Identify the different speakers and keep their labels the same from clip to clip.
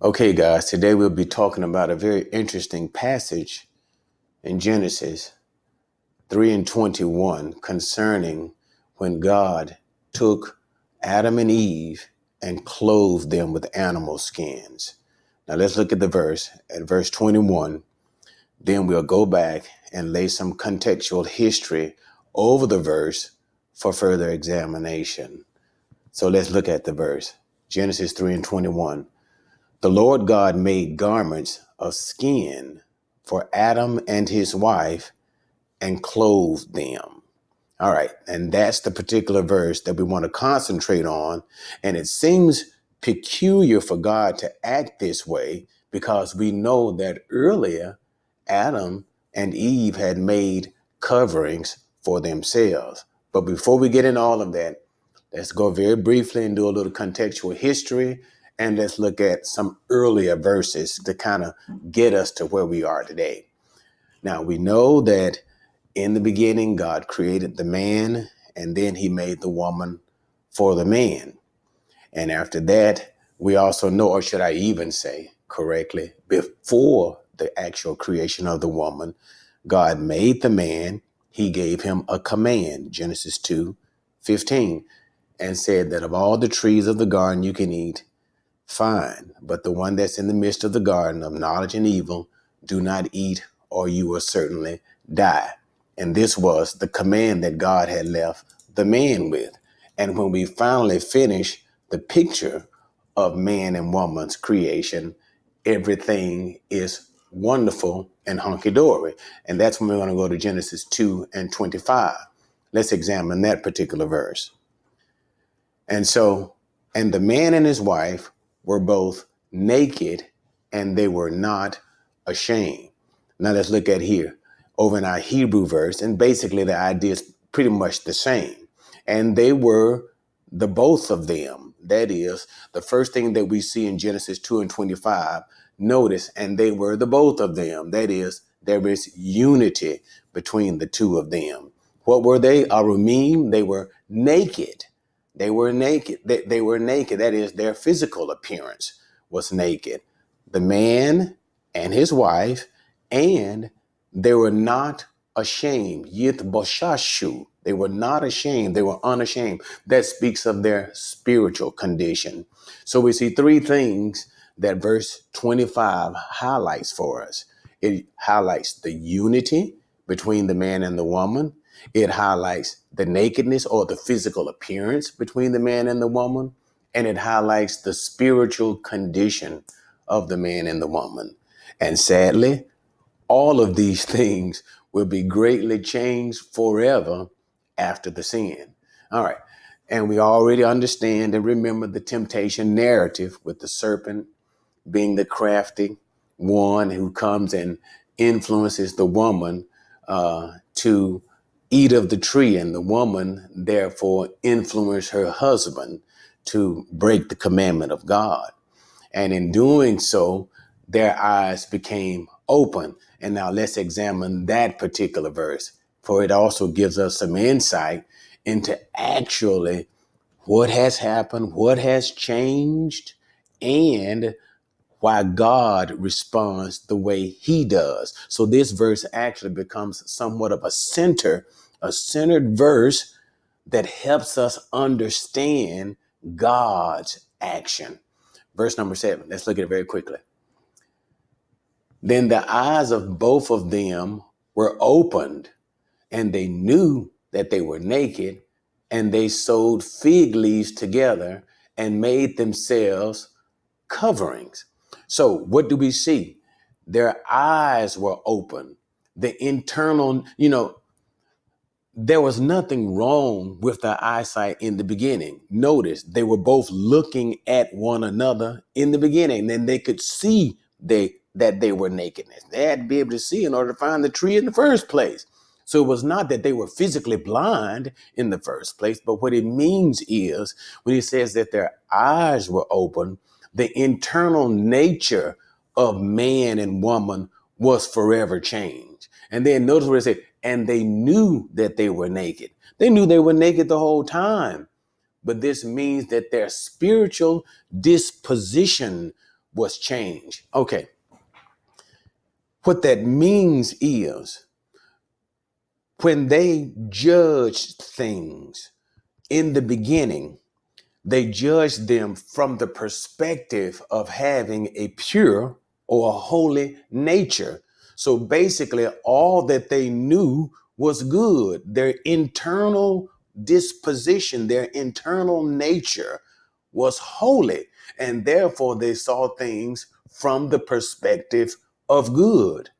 Speaker 1: Okay, guys, today we'll be talking about a very interesting passage in Genesis 3 and 21 concerning when God took Adam and Eve and clothed them with animal skins. Now let's look at the verse. At verse 21, then we'll go back and lay some contextual history over the verse for further examination. So let's look at the verse. Genesis 3 and 21. The Lord God made garments of skin for Adam and his wife and clothed them. All right, and that's the particular verse that we want to concentrate on. And it seems peculiar for God to act this way because we know that earlier Adam and Eve had made coverings for themselves. But before we get into all of that, let's go very briefly and do a little contextual history and let's look at some earlier verses to kind of get us to where we are today. Now, we know that in the beginning, God created the man and then he made the woman for the man. And after that, we also know, or should I even say correctly, before the actual creation of the woman, God made the man, he gave him a command, Genesis 2 15, and said that of all the trees of the garden you can eat, fine, but the one that's in the midst of the garden of knowledge and evil, do not eat, or you will certainly die. And this was the command that God had left the man with. And when we finally finish the picture of man and woman's creation, everything is wonderful and hunky dory. And that's when we're going to go to Genesis 2 and 25. Let's examine that particular verse. And so, and the man and his wife were both naked and they were not ashamed. Now let's look at here over in our Hebrew verse, and basically the idea is pretty much the same. And they were the both of them. That is the first thing that we see in Genesis 2 and 25. Notice, and they were the both of them. That is, there is unity between the two of them. What were they? Arumim, they were naked. They were naked. They, they were naked. That is, their physical appearance was naked. The man and his wife, and they were not ashamed. Yith boshashu. They were not ashamed. They were unashamed. That speaks of their spiritual condition. So we see three things that verse 25 highlights for us. It highlights the unity between the man and the woman. It highlights the nakedness or the physical appearance between the man and the woman. And it highlights the spiritual condition of the man and the woman. And sadly, all of these things will be greatly changed forever after the sin. All right. And we already understand and remember the temptation narrative with the serpent being the crafty one who comes and influences the woman uh, to eat of the tree, and the woman therefore influenced her husband to break the commandment of God. And in doing so, their eyes became open. And now let's examine that particular verse, for it also gives us some insight into actually what has happened, what has changed, and why God responds the way he does. So this verse actually becomes somewhat of a center, a centered verse that helps us understand God's action. Verse number seven, let's look at it very quickly. Then the eyes of both of them were opened, and they knew that they were naked, and they sewed fig leaves together and made themselves coverings. So, what do we see? Their eyes were open. The internal, you know, there was nothing wrong with their eyesight in the beginning. Notice they were both looking at one another in the beginning, and they could see they that they were nakedness. They had to be able to see in order to find the tree in the first place. So it was not that they were physically blind in the first place, but what it means is when he says that their eyes were open, the internal nature of man and woman was forever changed. And then notice what it said, and they knew that they were naked. They knew they were naked the whole time. But this means that their spiritual disposition was changed. Okay, what that means is when they judged things in the beginning, they judged them from the perspective of having a pure or a holy nature. So basically, all that they knew was good. Their internal disposition, their internal nature was holy. And therefore, they saw things from the perspective of good.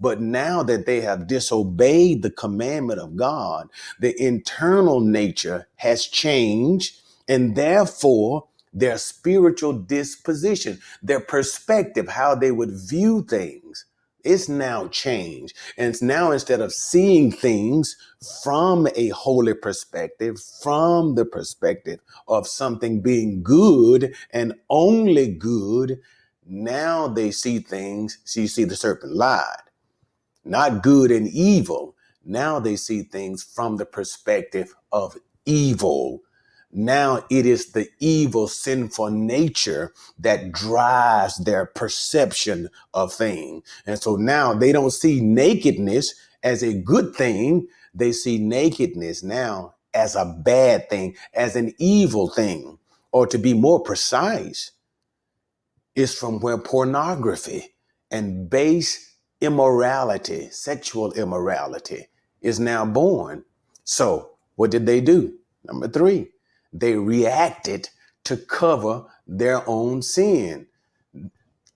Speaker 1: But now that they have disobeyed the commandment of God, the internal nature has changed, and therefore their spiritual disposition, their perspective, how they would view things, it's now changed. And it's now instead of seeing things from a holy perspective, from the perspective of something being good and only good, now they see things. So you see, the serpent lied not good and evil. Now they see things from the perspective of evil. Now it is the evil, sinful nature that drives their perception of things. And so now they don't see nakedness as a good thing. They see nakedness now as a bad thing, as an evil thing. Or to be more precise, is from where pornography and base immorality, sexual immorality, is now born. So, what did they do? Number three, they reacted to cover their own sin,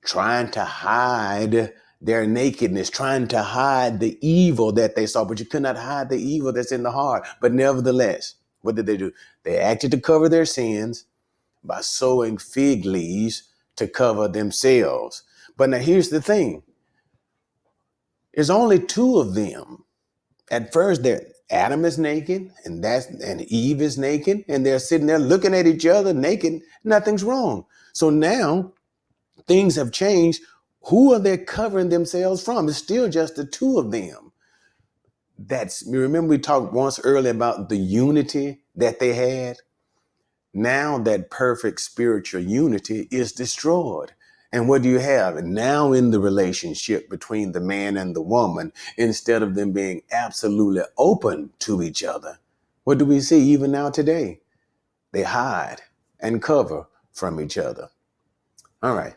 Speaker 1: trying to hide their nakedness, trying to hide the evil that they saw. But you could not hide the evil that's in the heart. But nevertheless, what did they do? They acted to cover their sins by sewing fig leaves to cover themselves. But now here's the thing there's only two of them. At first, they're Adam is naked, and that's and Eve is naked, and they're sitting there looking at each other naked. Nothing's wrong. So now things have changed. Who are they covering themselves from? It's still just the two of them. That's you remember we talked once earlier about the unity that they had. Now that perfect spiritual unity is destroyed. And what do you have? now in the relationship between the man and the woman, instead of them being absolutely open to each other, what do we see even now today? They hide and cover from each other. All right.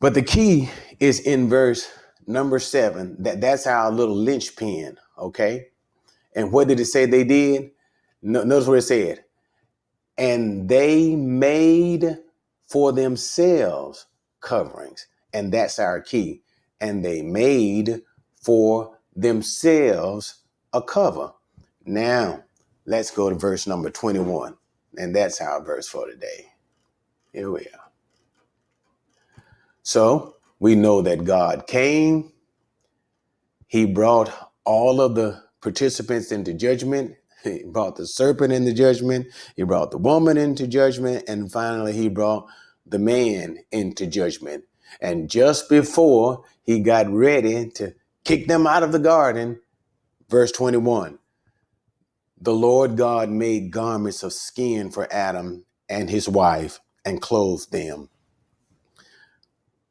Speaker 1: But the key is in verse number seven. That that's our little linchpin. Okay. And what did it say they did? No, notice what it said. And they made for themselves coverings. And that's our key. And they made for themselves a cover. Now, let's go to verse number 21. And that's our verse for today. Here we are. So we know that God came, He brought all of the participants into judgment. He brought the serpent into judgment. He brought the woman into judgment. And finally, he brought the man into judgment. And just before he got ready to kick them out of the garden, verse 21 the Lord God made garments of skin for Adam and his wife and clothed them.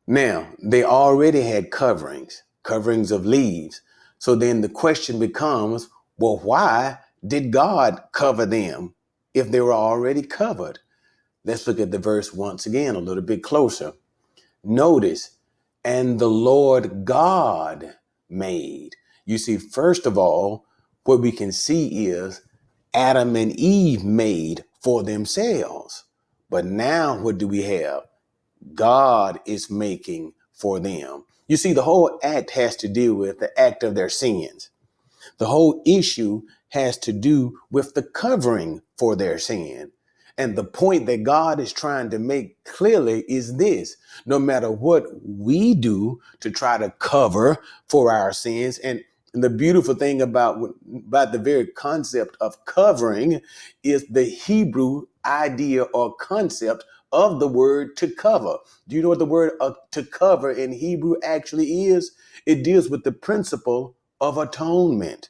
Speaker 1: Now, they already had coverings, coverings of leaves. So then the question becomes well, why did God cover them if they were already covered? Let's look at the verse once again, a little bit closer. Notice, and the Lord God made. You see, first of all, what we can see is Adam and Eve made for themselves. But now, what do we have? God is making for them. You see, the whole act has to do with the act of their sins. The whole issue has to do with the covering for their sin. And the point that God is trying to make clearly is this no matter what we do to try to cover for our sins, and the beautiful thing about, about the very concept of covering is the Hebrew idea or concept of the word to cover. Do you know what the word uh, to cover in Hebrew actually is? It deals with the principle of atonement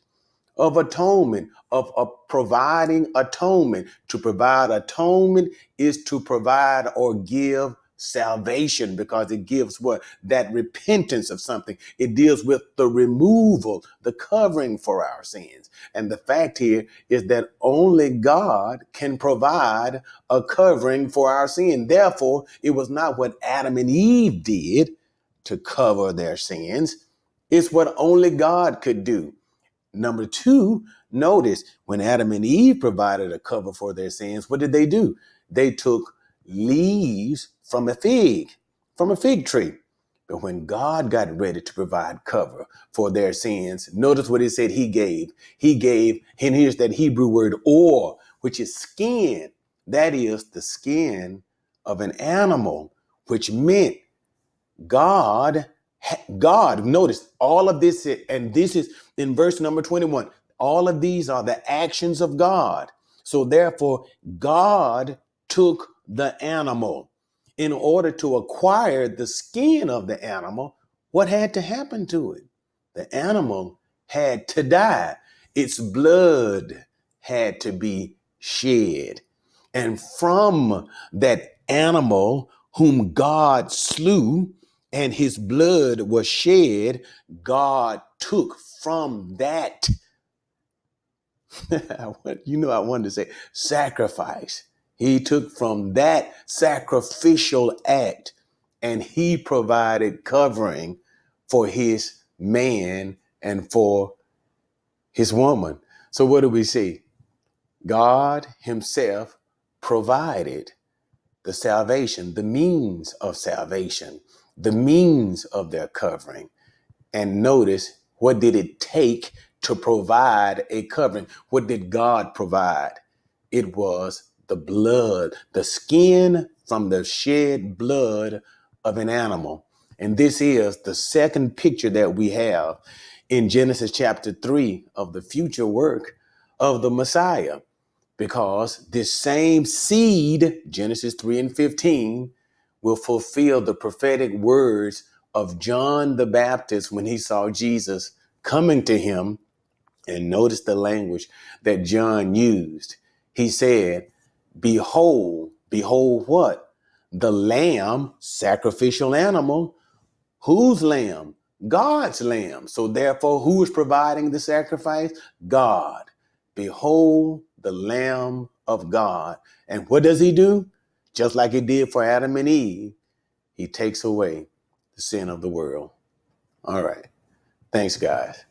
Speaker 1: of atonement, of, of providing atonement. To provide atonement is to provide or give salvation because it gives what? That repentance of something. It deals with the removal the covering for our sins. And the fact here is that only god can provide a covering for our sin. Therefore it was not what adam and eve did to cover their sins. It's what only god could do Number two, notice when Adam and Eve provided a cover for their sins, what did they do? They took leaves from a fig, from a fig tree. But when God got ready to provide cover for their sins, notice what he said he gave. He gave, and here's that Hebrew word or, which is skin. That is the skin of an animal, which meant God, God, notice all of this, and this is in verse number 21. All of these are the actions of God. So therefore, God took the animal. In order to acquire the skin of the animal, what had to happen to it? The animal had to die. Its blood had to be shed. And from that animal whom God slew, and his blood was shed, God took from that, you know, I wanted to say sacrifice. He took from that sacrificial act and he provided covering for his man and for his woman. So, what do we see? God Himself provided the salvation, the means of salvation, the means of their covering. And notice what did it take to provide a covering? What did God provide? It was the blood, the skin from the shed blood of an animal. And this is the second picture that we have in Genesis chapter 3 of the future work of the Messiah. Because this same seed, Genesis 3 and 15, will fulfill the prophetic words of John the Baptist when he saw Jesus coming to him. And notice the language that John used. He said, Behold, behold what? The lamb, sacrificial animal. Whose lamb? God's lamb. So therefore, who is providing the sacrifice? God. Behold the lamb of God. And what does he do? Just like he did for Adam and Eve, he takes away the sin of the world. All right. Thanks, guys.